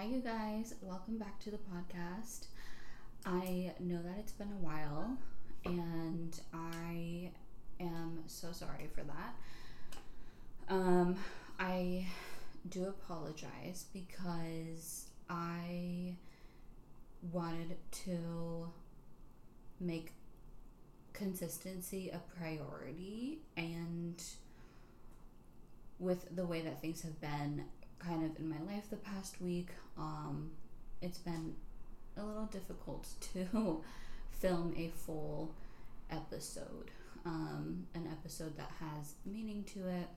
Hi, you guys. Welcome back to the podcast. I know that it's been a while, and I am so sorry for that. Um, I do apologize because I wanted to make consistency a priority and with the way that things have been kind of in my life the past week um, it's been a little difficult to film a full episode um, an episode that has meaning to it.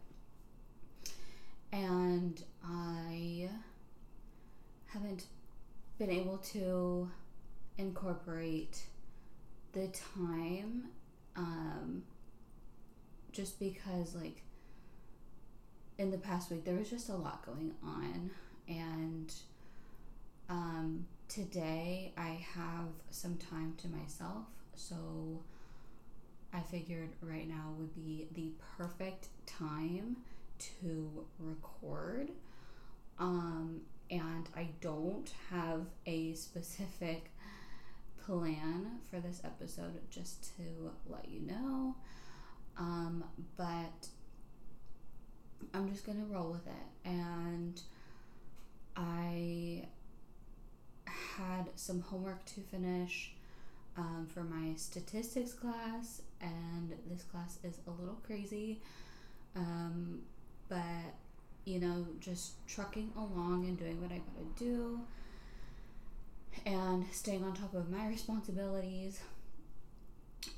And i haven't been able to incorporate the time um, just because like in the past week there was just a lot going on. And um, today i have some time to myself. So i figured right now would be the perfect time to record. Um, and i don't have a specific plan for this episode just to let you know. Um, but I'm just gonna roll with it. And I had some homework to finish um, for my statistics class, and this class is a little crazy. Um, but you know, just trucking along and doing what I gotta do and staying on top of my responsibilities.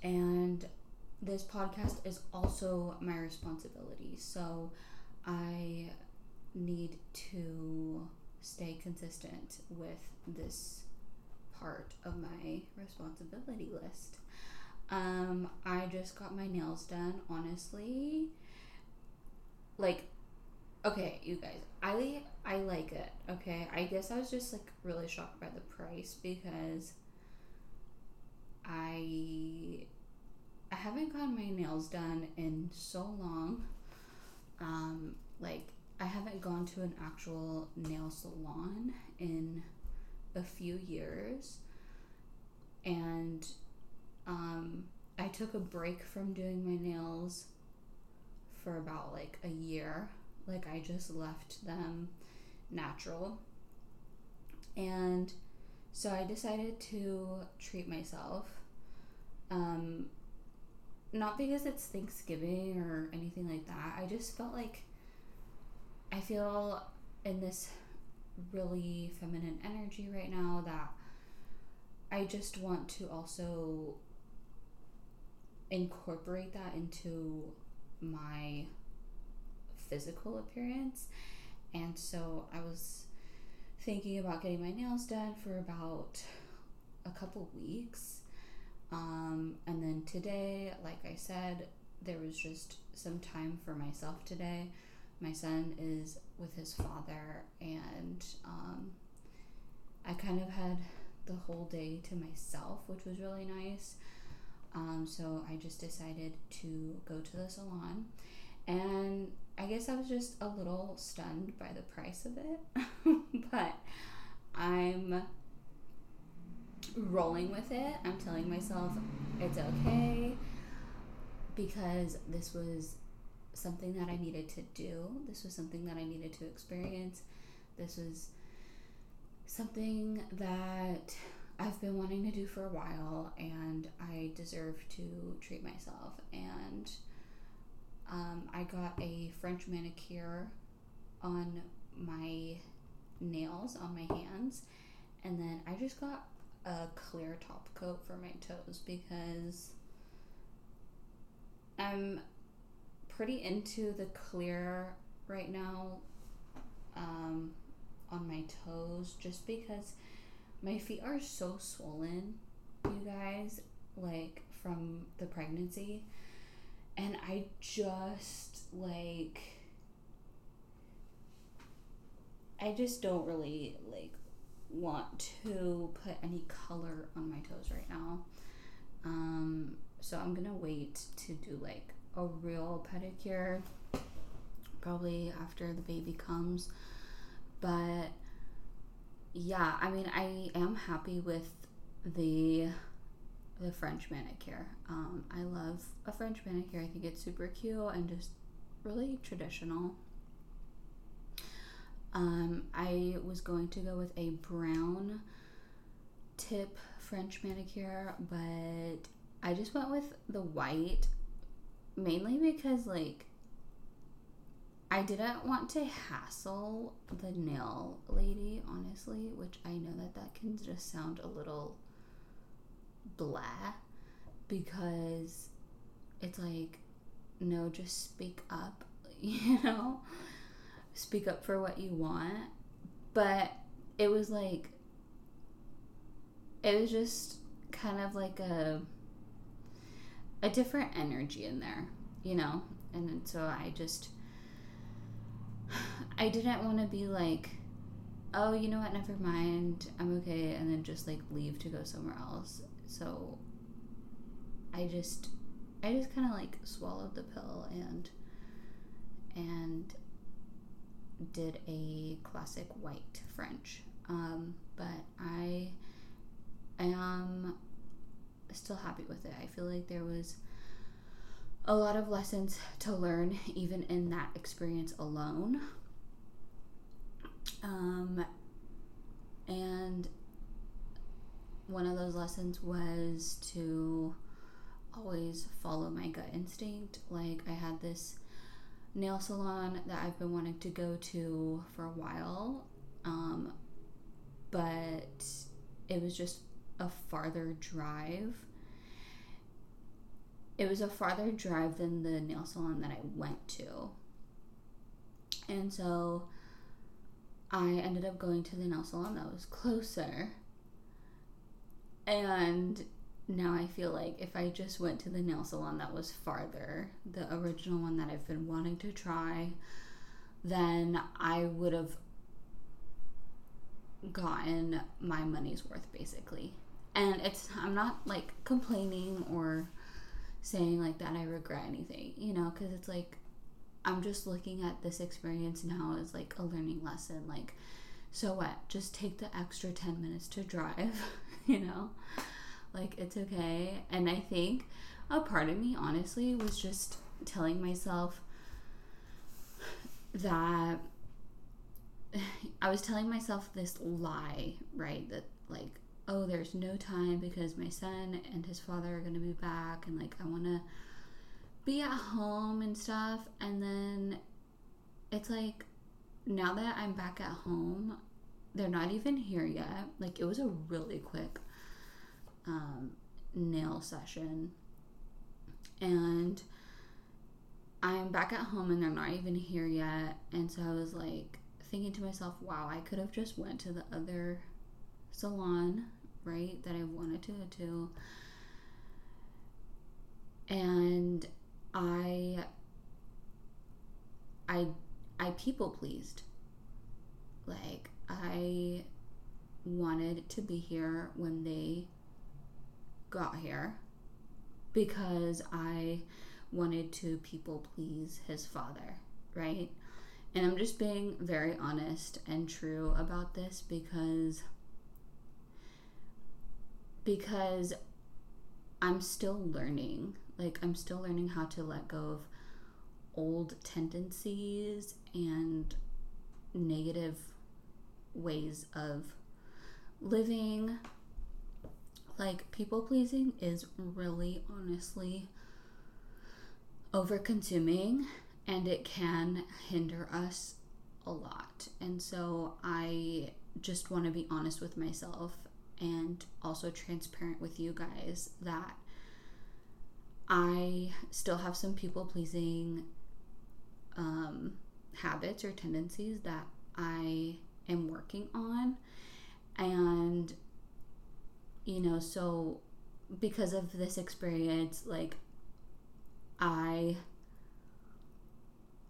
And this podcast is also my responsibility. So I need to stay consistent with this part of my responsibility list. Um, I just got my nails done, honestly. Like, okay, you guys, I I like it. Okay, I guess I was just like really shocked by the price because I I haven't gotten my nails done in so long. Like I haven't gone to an actual nail salon in a few years, and um, I took a break from doing my nails for about like a year. Like I just left them natural. And so I decided to treat myself. Um, not because it's Thanksgiving or anything like that. I just felt like I feel in this really feminine energy right now that I just want to also incorporate that into my physical appearance and so I was thinking about getting my nails done for about a couple weeks. Um, and then today, like I said, there was just some time for myself today. My son is with his father, and um, I kind of had the whole day to myself, which was really nice. Um, so I just decided to go to the salon. And I guess I was just a little stunned by the price of it, but I'm rolling with it. I'm telling myself it's okay because this was something that I needed to do. This was something that I needed to experience. This was something that I've been wanting to do for a while and I deserve to treat myself and um, I got a French manicure on my nails, on my hands, and then I just got a clear top coat for my toes because I'm pretty into the clear right now um, on my toes just because my feet are so swollen, you guys, like from the pregnancy and I just like I just don't really like want to put any color on my toes right now. Um, so I'm gonna wait to do like a real pedicure probably after the baby comes. But yeah, I mean, I am happy with the the French manicure. Um, I love a French manicure. I think it's super cute and just really traditional. Um, I was going to go with a brown tip French manicure, but I just went with the white mainly because, like, I didn't want to hassle the nail lady, honestly, which I know that that can just sound a little blah because it's like, no, just speak up, you know? Speak up for what you want. But it was like, it was just kind of like a a different energy in there, you know? And so I just I didn't want to be like, oh, you know what, never mind, I'm okay, and then just like leave to go somewhere else. So I just I just kind of like swallowed the pill and and did a classic white French. Um, but I am still happy with it. I feel like there was a lot of lessons to learn even in that experience alone. Um, and one of those lessons was to always follow my gut instinct. Like, I had this nail salon that I've been wanting to go to for a while, um, but it was just a farther drive. It was a farther drive than the nail salon that I went to. And so I ended up going to the nail salon that was closer. And now I feel like if I just went to the nail salon that was farther, the original one that I've been wanting to try, then I would have gotten my money's worth basically. And it's I'm not like complaining or saying like that I regret anything, you know, cuz it's like I'm just looking at this experience now as like a learning lesson like so what? Just take the extra 10 minutes to drive, you know? Like, it's okay. And I think a part of me, honestly, was just telling myself that I was telling myself this lie, right? That, like, oh, there's no time because my son and his father are going to be back, and, like, I want to be at home and stuff. And then it's like, now that I'm back at home, they're not even here yet. Like, it was a really quick um, nail session. And I'm back at home and they're not even here yet. And so I was like thinking to myself, wow, I could have just went to the other salon, right, that I wanted to to. And I I I people pleased. Like I wanted to be here when they got here because I wanted to people please his father, right? And I'm just being very honest and true about this because because I'm still learning. Like I'm still learning how to let go of old tendencies and negative ways of living like, people pleasing is really honestly over consuming and it can hinder us a lot. And so, I just want to be honest with myself and also transparent with you guys that I still have some people pleasing um, habits or tendencies that I am working on. And you know, so because of this experience, like I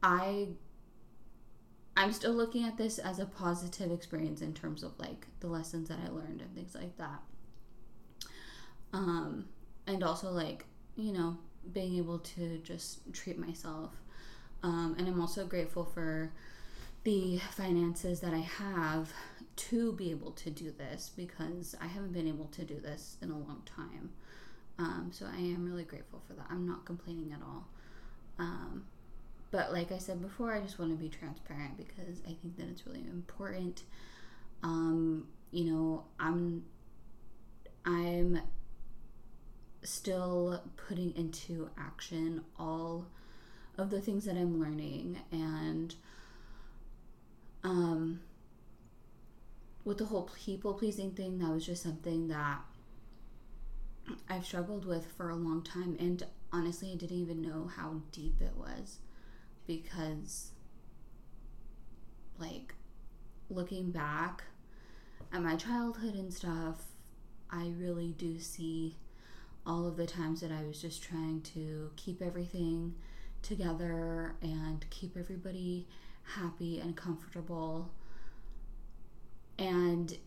I I'm still looking at this as a positive experience in terms of like the lessons that I learned and things like that. Um and also like, you know, being able to just treat myself. Um and I'm also grateful for the finances that I have to be able to do this because I haven't been able to do this in a long time. Um, so I am really grateful for that. I'm not complaining at all. Um, but like I said before, I just want to be transparent because I think that it's really important. Um, you know, I'm I'm still putting into action all of the things that I'm learning and um with the whole people pleasing thing that was just something that I've struggled with for a long time and honestly I didn't even know how deep it was because like looking back at my childhood and stuff I really do see all of the times that I was just trying to keep everything together and keep everybody happy and comfortable. And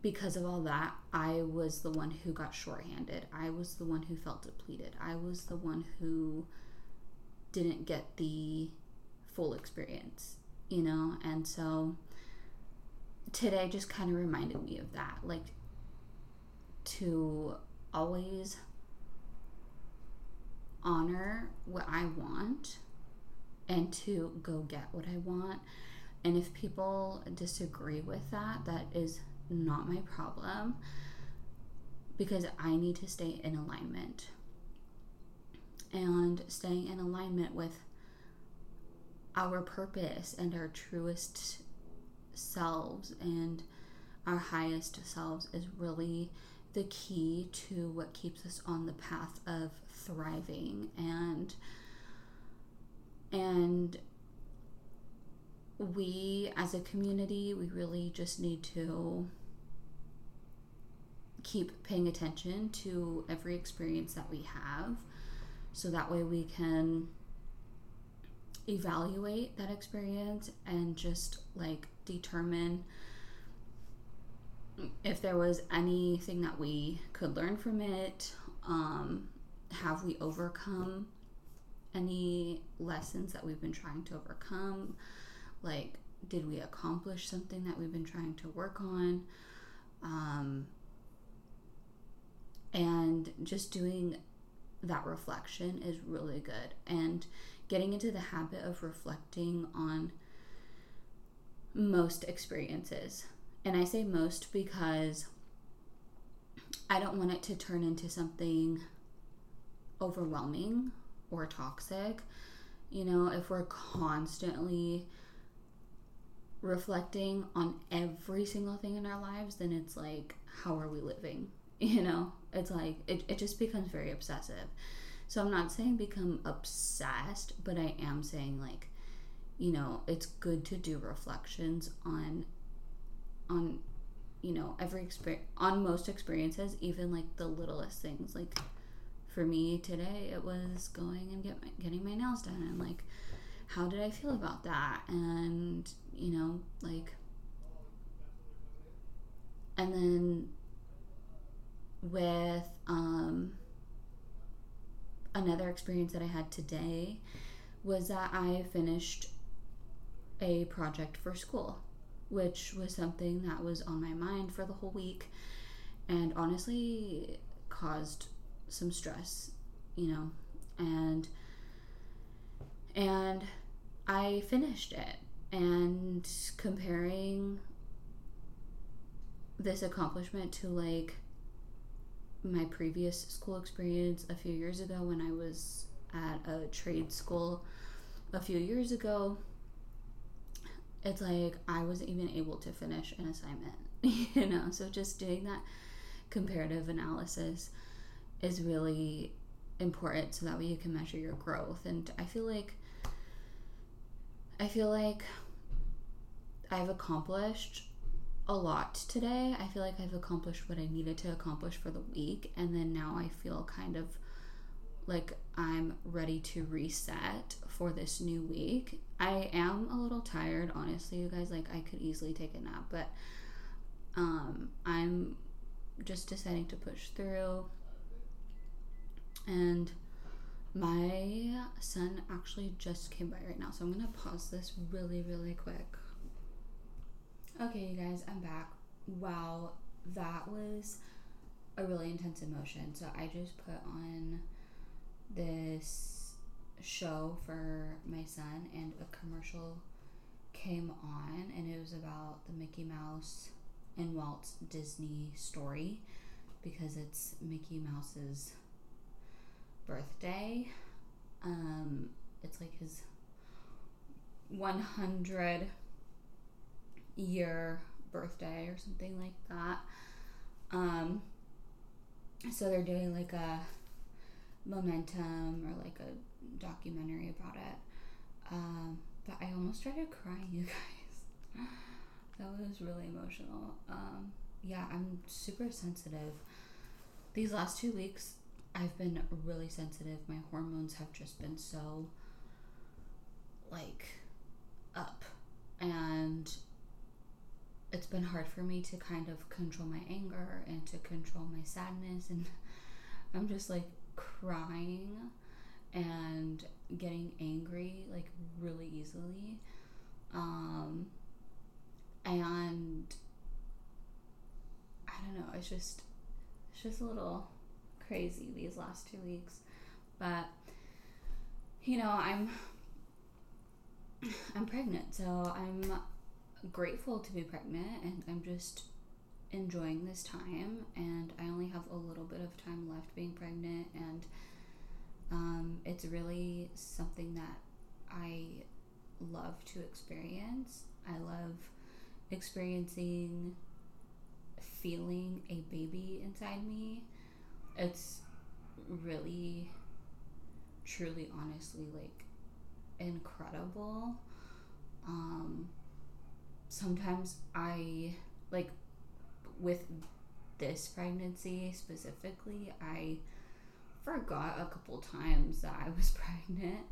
because of all that, I was the one who got shorthanded. I was the one who felt depleted. I was the one who didn't get the full experience, you know? And so today just kind of reminded me of that. Like, to always honor what I want and to go get what I want. And if people disagree with that, that is not my problem because I need to stay in alignment. And staying in alignment with our purpose and our truest selves. And our highest selves is really the key to what keeps us on the path of thriving. And and we as a community we really just need to keep paying attention to every experience that we have so that way we can evaluate that experience and just like determine if there was anything that we could learn from it, um, have we overcome any lessons that we've been trying to overcome? Like, did we accomplish something that we've been trying to work on? Um, and just doing that reflection is really good. And getting into the habit of reflecting on most experiences and I say most because I don't want it to turn into something overwhelming or toxic. You know, if we're constantly reflecting on every single thing in our lives, then it's like, how are we living? You know, it's like, it, it just becomes very obsessive. So I'm not saying become obsessed, but I am saying, like, you know, it's good to do reflections on on you know every experience on most experiences even like the littlest things like for me today it was going and get my, getting my nails done and like how did i feel about that and you know like and then with um another experience that i had today was that i finished a project for school which was something that was on my mind for the whole week and honestly caused some stress, you know. And and I finished it and comparing this accomplishment to like my previous school experience a few years ago when I was at a trade school a few years ago it's like I wasn't even able to finish an assignment, you know. So just doing that comparative analysis is really important so that way you can measure your growth. And I feel like I feel like I've accomplished a lot today. I feel like I've accomplished what I needed to accomplish for the week and then now I feel kind of like I'm ready to reset for this new week. I am a little tired, honestly, you guys. Like, I could easily take a nap, but um, I'm just deciding to push through and My son actually just came by right now, so I'm gonna pause this really, really quick. Okay, you guys, I'm back. Wow, that was a really intense emotion. So I just put on this show for my son, and a commercial came on, and it was about the Mickey Mouse and Walt's Disney story because it's Mickey Mouse's birthday. Um, it's like his 100 year birthday or something like that. Um, so they're doing like a momentum or like a documentary about it. Um, but I almost started crying, you guys. that was really emotional. Um, yeah, I'm super sensitive. These last two weeks, I've been really sensitive. My hormones have just been so like up and it's been hard for me to kind of control my anger and to control my sadness and I'm just like crying and getting angry like really easily um and I don't know it's just it's just a little crazy these last two weeks. But you know, I'm I'm pregnant, so I'm grateful to be pregnant and I'm just enjoying this time and I only have a little bit of time left being pregnant and um, it's really something that I love to experience. I love experiencing feeling a baby inside me it's really truly honestly like incredible um sometimes i like with this pregnancy specifically i forgot a couple times that i was pregnant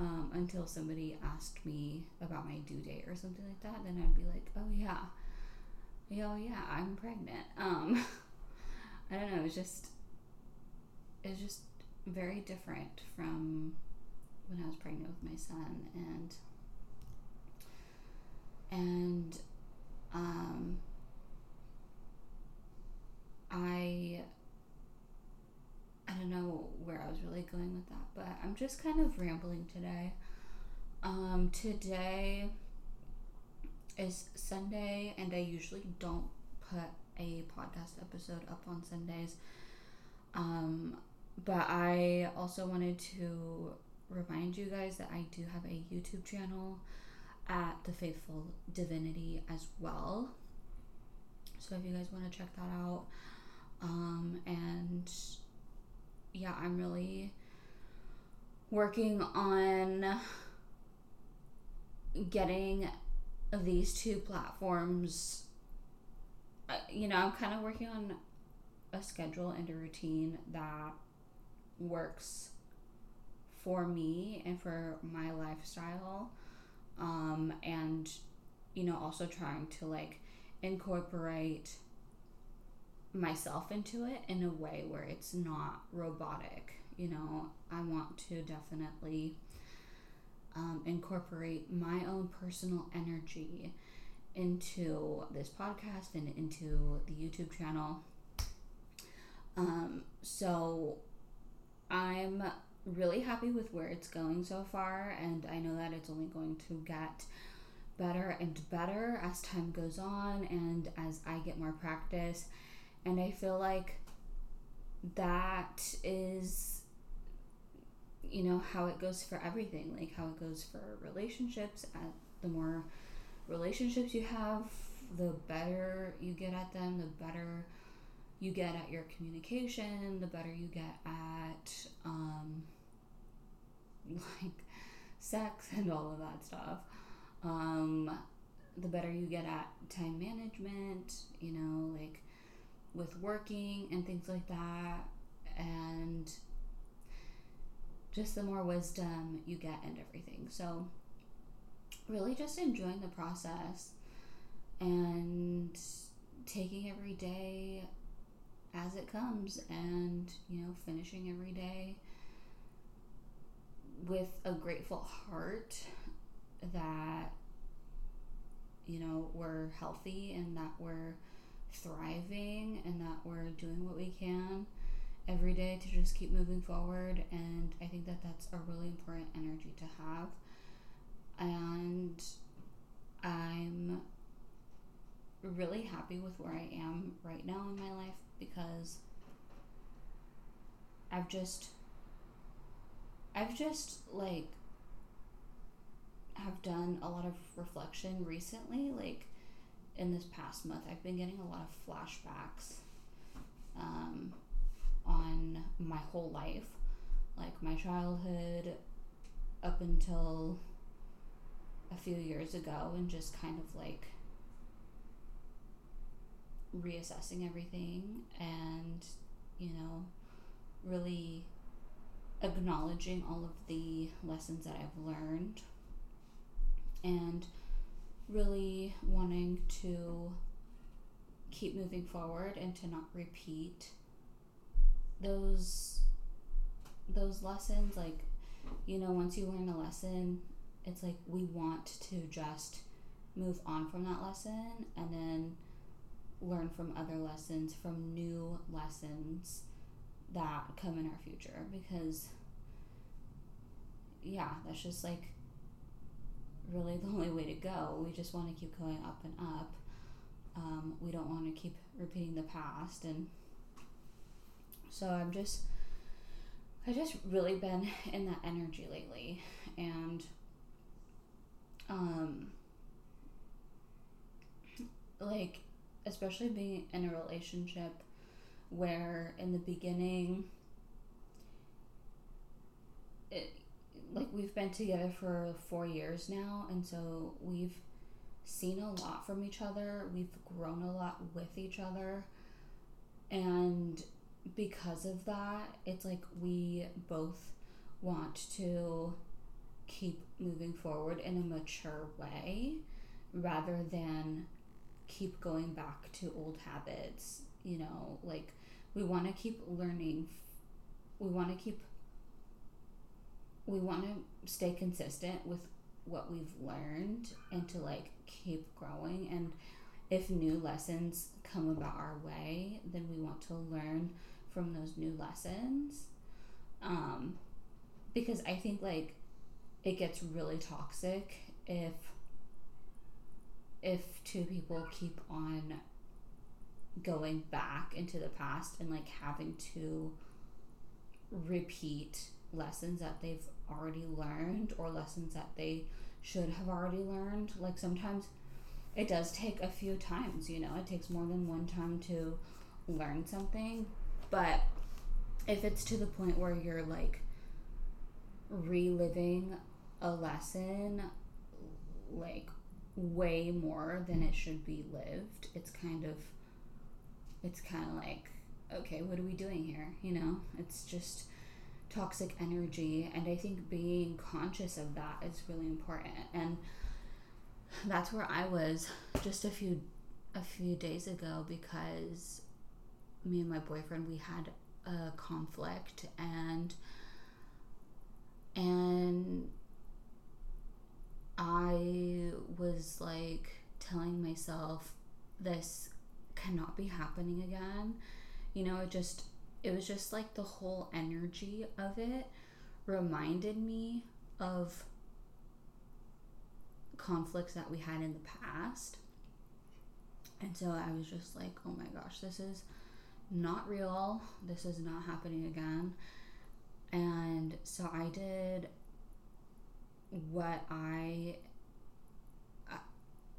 um, until somebody asked me about my due date or something like that then i'd be like oh yeah. Oh yeah i'm pregnant. Um i don't know it's just is just very different from when I was pregnant with my son and and um I I don't know where I was really going with that, but I'm just kind of rambling today. Um today is Sunday and I usually don't put a podcast episode up on Sundays. Um but I also wanted to remind you guys that I do have a YouTube channel at The Faithful Divinity as well. So if you guys want to check that out, um, and yeah, I'm really working on getting these two platforms. Uh, you know, I'm kind of working on a schedule and a routine that works for me and for my lifestyle um, and you know also trying to like incorporate myself into it in a way where it's not robotic you know? I want to definitely um, incorporate my own personal energy into this podcast and into the youtube channel. Um, so I'm really happy with where it's going so far, and I know that it's only going to get better and better as time goes on and as I get more practice. And I feel like that is, you know, how it goes for everything, like how it goes for relationships. At the more relationships you have, the better you get at them, the better you get at your communication, the better you get at um, like sex and all of that stuff. Um, the better you get at time management, you know, like with working and things like that, and just the more wisdom you get and everything. So, really just enjoying the process and taking every day as it comes and you know finishing every day with a grateful heart that you know we're healthy and that we're thriving and that we're doing what we can every day to just keep moving forward. And i think that that's a really important energy to have. And i'm really happy with where i am right now in my life because i've just i've just like have done a lot of reflection recently like in this past month i've been getting a lot of flashbacks um, on my whole life, like my childhood up until a few years ago, and just kind of like reassessing everything and, you know, really acknowledging all of the lessons that I've learned and really wanting to keep moving forward and to not repeat those those lessons. Like you know once you learn a lesson it's like we want to just move on from that lesson and then learn from other lessons from new lessons that come in our future because yeah that's just like really the only way to go. We just want to keep going up and up. Um, we don't want to keep repeating the past and so I'm just I just really been in that energy lately and um like especially being in a relationship where in the beginning it like we've been together for 4 years now and so we've seen a lot from each other we've grown a lot with each other and because of that, it's like we both want to keep moving forward in a mature way rather than keep going back to old habits. You know, like we want to keep learning, we want to keep, we want to stay consistent with what we've learned and to like keep growing. And if new lessons come about our way, then we want to learn from those new lessons. Um, because I think like it gets really toxic if if two people keep on going back into the past and like having to repeat lessons that they've already learned or lessons that they should have already learned. Like sometimes it does take a few times, you know, it takes more than one time to learn something, but if it's to the point where you're like reliving a lesson like way more than it should be lived, it's kind of it's kind of like okay, what are we doing here? You know, it's just toxic energy and I think being conscious of that is really important. And that's where I was just a few a few days ago because me and my boyfriend we had a conflict and and I was like telling myself this cannot be happening again. You know, it just it was just like the whole energy of it reminded me of conflicts that we had in the past. And so I was just like, oh my gosh, this is not real. This is not happening again. And so I did what I uh,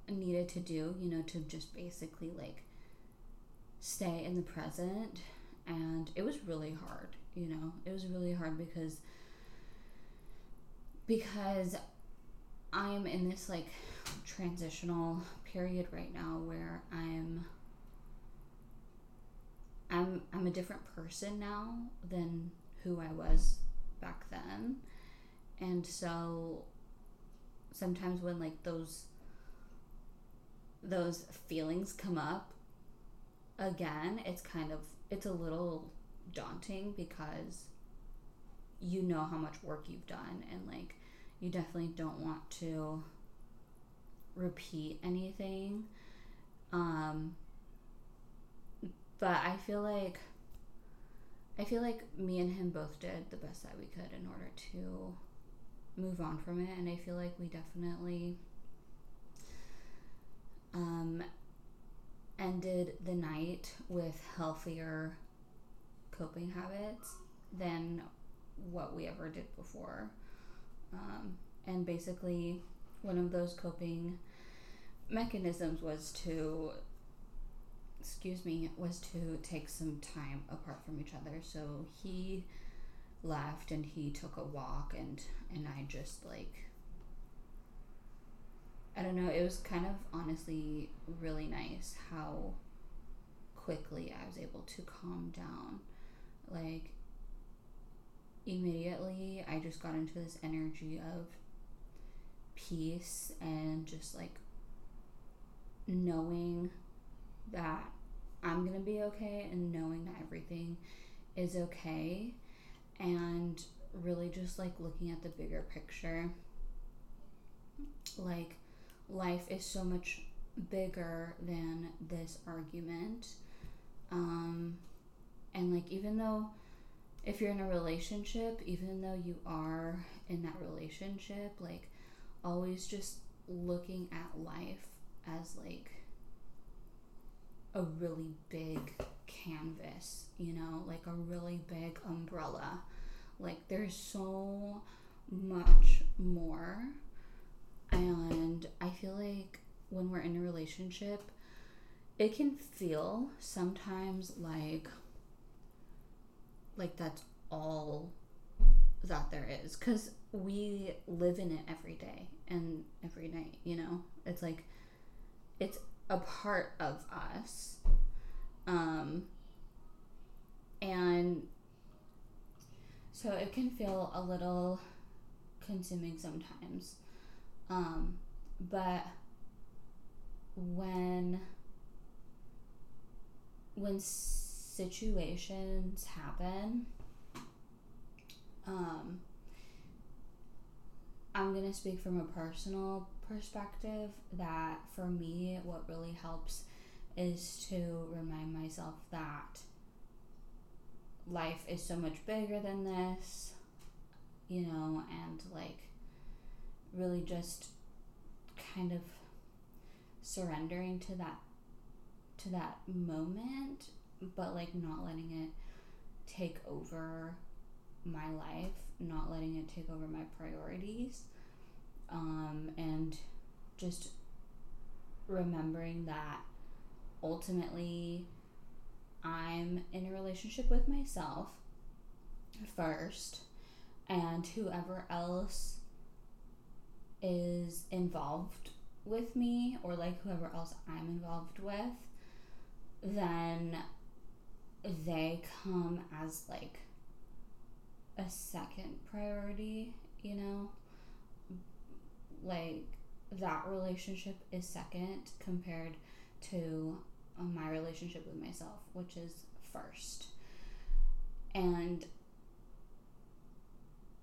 needed to do, you know, to just basically like stay in the present. And it was really hard, you know, it was really hard because because I'm in this like transitional period right now where I'm I'm I'm a different person now than who I was back then. And so sometimes when like those those feelings come up again, it's kind of it's a little daunting because you know how much work you've done and like you definitely don't want to repeat anything. Um but i feel like i feel like me and him both did the best that we could in order to move on from it. And i feel like we definitely um ended the night with healthier coping habits than what we ever did before. Um, and basically, one of those coping mechanisms was to, excuse me, was to take some time apart from each other. So he left and he took a walk, and and I just like. I don't know, it was kind of honestly really nice how quickly I was able to calm down. Like, immediately I just got into this energy of peace and just like knowing that I'm gonna be okay and knowing that everything is okay and really just like looking at the bigger picture. Like, life is so much bigger than this argument. Um, and like, even though if you're in a relationship, even though you are in that relationship, like always just looking at life as like a really big canvas, you know, like a really big umbrella. Like there's so much more. And I feel like when we're in a relationship, it can feel sometimes like like that's all that there is. Because we live in it every day and every night you know? It's like it's a part of us. Um and so it can feel a little consuming sometimes um but when when situations happen, um, I'm to speak from a personal perspective that for me, what really helps is to remind myself that life is so much bigger than this, you know, and like really just kind of surrendering to that to that moment but like not letting it take over my life, not letting it take over my priorities, um, and just remembering that ultimately I'm in a relationship with myself first, and whoever else is involved with me, or like whoever else I'm involved with, then they come as like a second priority, you know? Like that relationship is second compared to um, my relationship with myself, which is first. And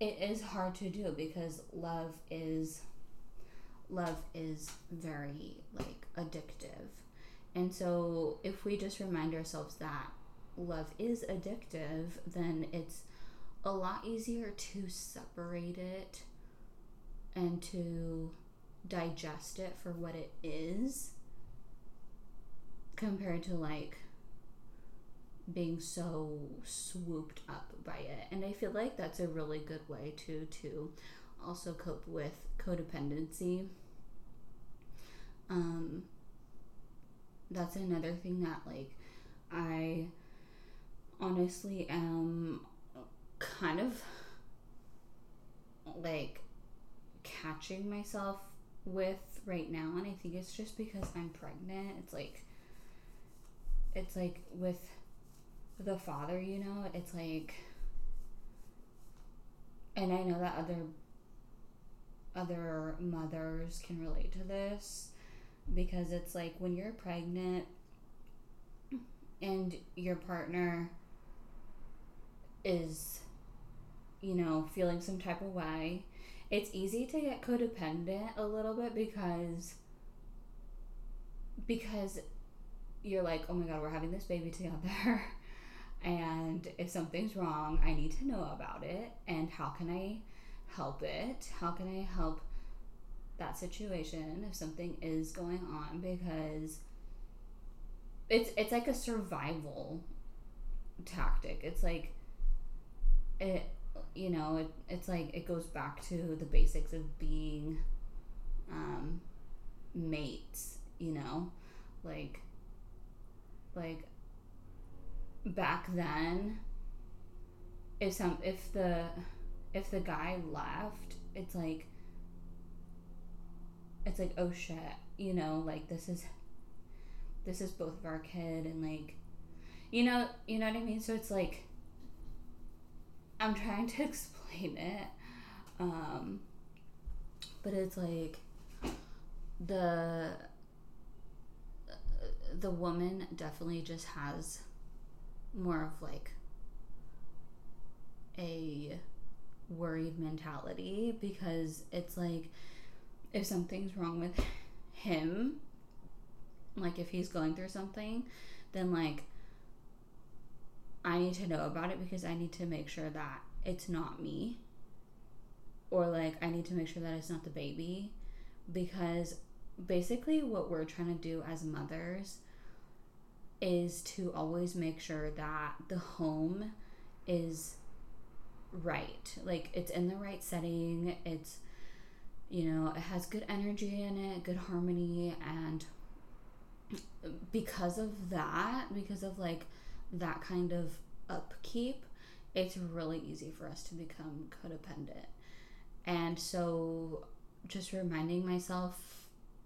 it is hard to do because love is love is very like addictive. And so if we just remind ourselves that love is addictive, then it's a lot easier to separate it and to digest it for what it is compared to like being so swooped up by it. And I feel like that's a really good way to to also cope with codependency. Um that's another thing that like I honestly am kind of like catching myself with right now and I think it's just because I'm pregnant. It's like it's like with the father, you know, it's like and I know that other other mothers can relate to this because it's like when you're pregnant and your partner is you know, feeling some type of way. It's easy to get codependent a little bit because because you're like, "Oh my god, we're having this baby together." and if something's wrong, I need to know about it and how can I help it? How can I help that situation if something is going on because it's it's like a survival tactic. It's like it you know, it, it's like it goes back to the basics of being um, mates, you know? Like like back then if some if the if the guy left, it's like it's like oh shit, you know, like this is this is both of our kid and like you know you know what I mean? So it's like I'm trying to explain it. Um but it's like the the woman definitely just has more of like a worried mentality because it's like if something's wrong with him, like if he's going through something, then like I need to know about it because I need to make sure that it's not me. Or like I need to make sure that it's not the baby because basically what we're trying to do as mothers is to always make sure that the home is right. Like it's in the right setting. It's you know, it has good energy in it, good harmony and because of that, because of like that kind of upkeep, it's really easy for us to become codependent. And so just reminding myself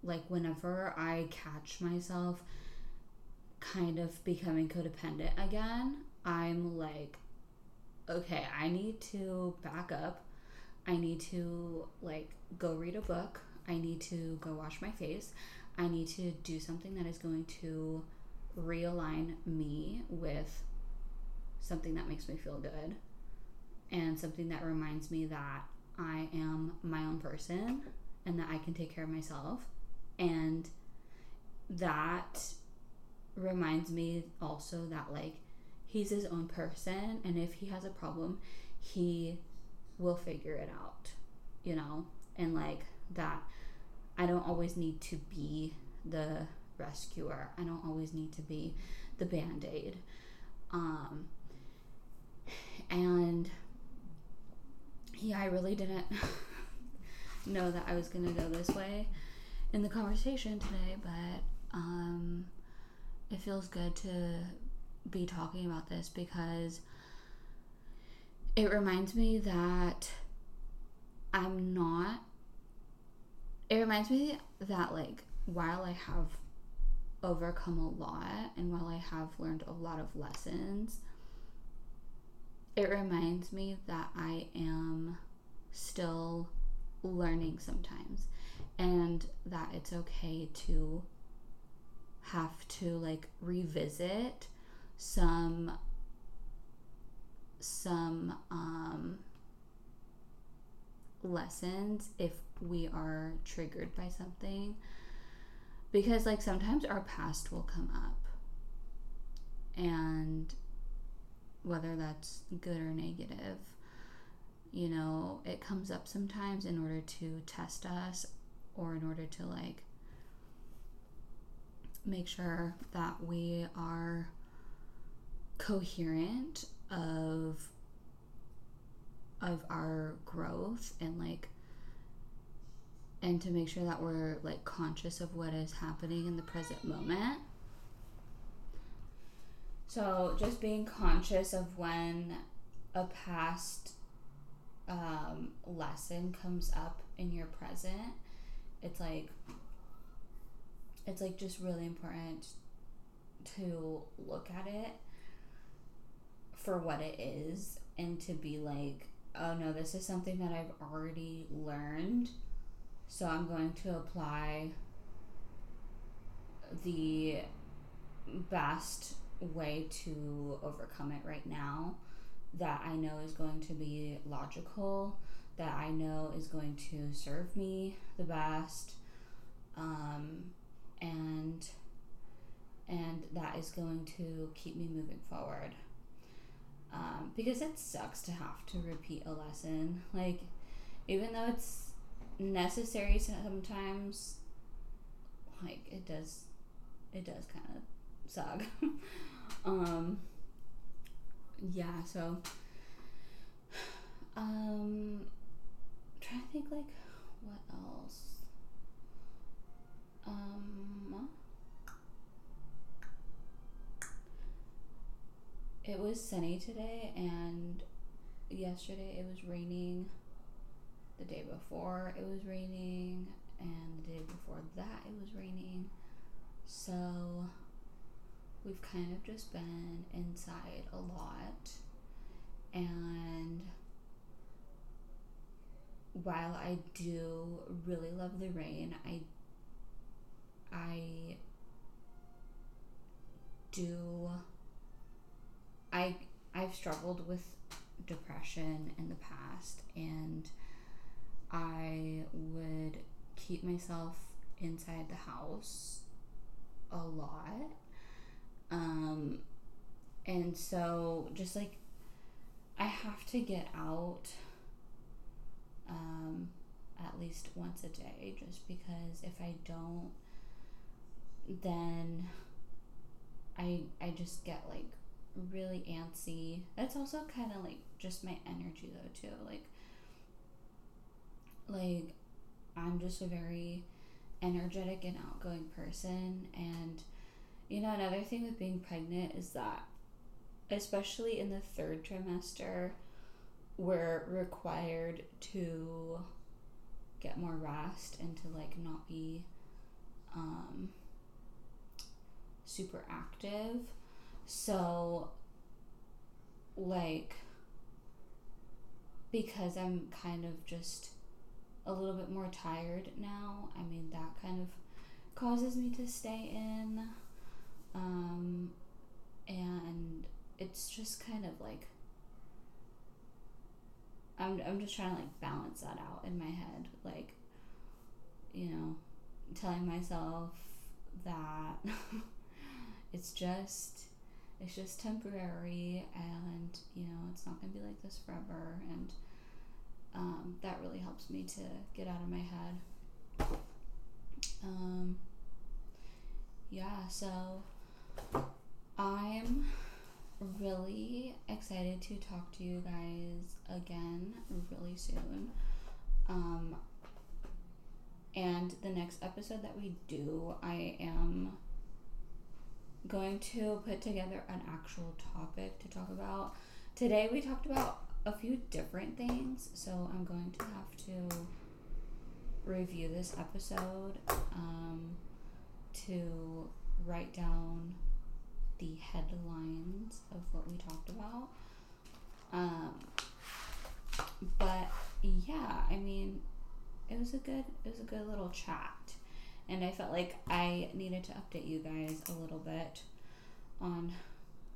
like whenever I catch myself kind of becoming codependent again, I'm like okay, I need to back up. I need to like go read a book. I need to go wash my face. I need to do something that is going to realign me with something that makes me feel good and something that reminds me that I am my own person and that I can take care of myself. And that reminds me also that, like, he's his own person and if he has a problem he will figure it out you know? And like that i don't always need to be the rescuer. I don't always need to be the band-aid. Um and yeah i really didn't know that i was gonna go this way in the conversation today but um it feels good to be talking about this because it reminds me that I'm not. It reminds me that, like, while I have overcome a lot and while I have learned a lot of lessons, it reminds me that I am still learning sometimes and that it's okay to have to like revisit some some um, lessons if we are triggered by something. Because like sometimes our past will come up. And whether that's good or negative you know it comes up sometimes in order to test us or in order to like make sure that we are coherent of of our growth and like and to make sure that we're like conscious of what is happening in the present moment. So just being conscious of when a past um, lesson comes up in your present it's like it's like just really important to look at it for what it is and to be like, oh no, this is something that I've already learned. So I'm going to apply the best way to overcome it right now that I know is going to be logical, that I know is going to serve me the best, um, and and that is going to keep me moving forward. Um, because it sucks to have to repeat a lesson. Like, even though it's necessary sometimes, like it does, it does kind of suck. um, yeah. So, um, trying to think like what else. Um, it was sunny today, and yesterday it was raining. The day before it was raining, and the day before that it was raining. So we've kind of just been inside a lot. And while I do really love the rain, I I do I I've struggled with depression in the past and I would keep myself inside the house a lot. Um and so just like I have to get out um at least once a day just because if I don't then I I just get like really antsy. That's also kind of like just my energy though too. Like like I'm just a very energetic and outgoing person and you know another thing with being pregnant is that especially in the third trimester we're required to get more rest and to like not be um super active. So, like, because I'm kind of just a little bit more tired now, I mean, that kind of causes me to stay in. Um, and it's just kind of like, I'm, I'm just trying to like balance that out in my head. Like, you know, telling myself that it's just it's just temporary and you know it's not going to be like this forever. And um, that really helps me to get out of my head. Um, yeah so i'm really excited to talk to you guys again really soon. Um, and the next episode that we do i am going to put together an actual topic to talk about. Today we talked about a few different things, so I'm going to have to review this episode um, to write down the headlines of what we talked about. Um, but yeah, I mean, it was a good it was a good little chat and I felt like I needed to update you guys a little bit on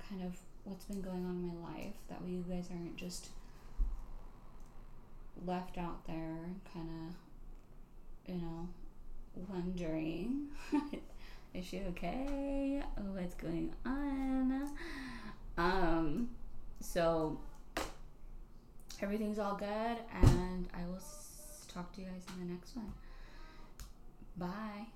kind of what's been going on in my life. That way, you guys aren't just left out there, kind of, you know, wondering is she okay? What's going on? Um, so everything's all good, and I will talk to you guys in the next one. Bye.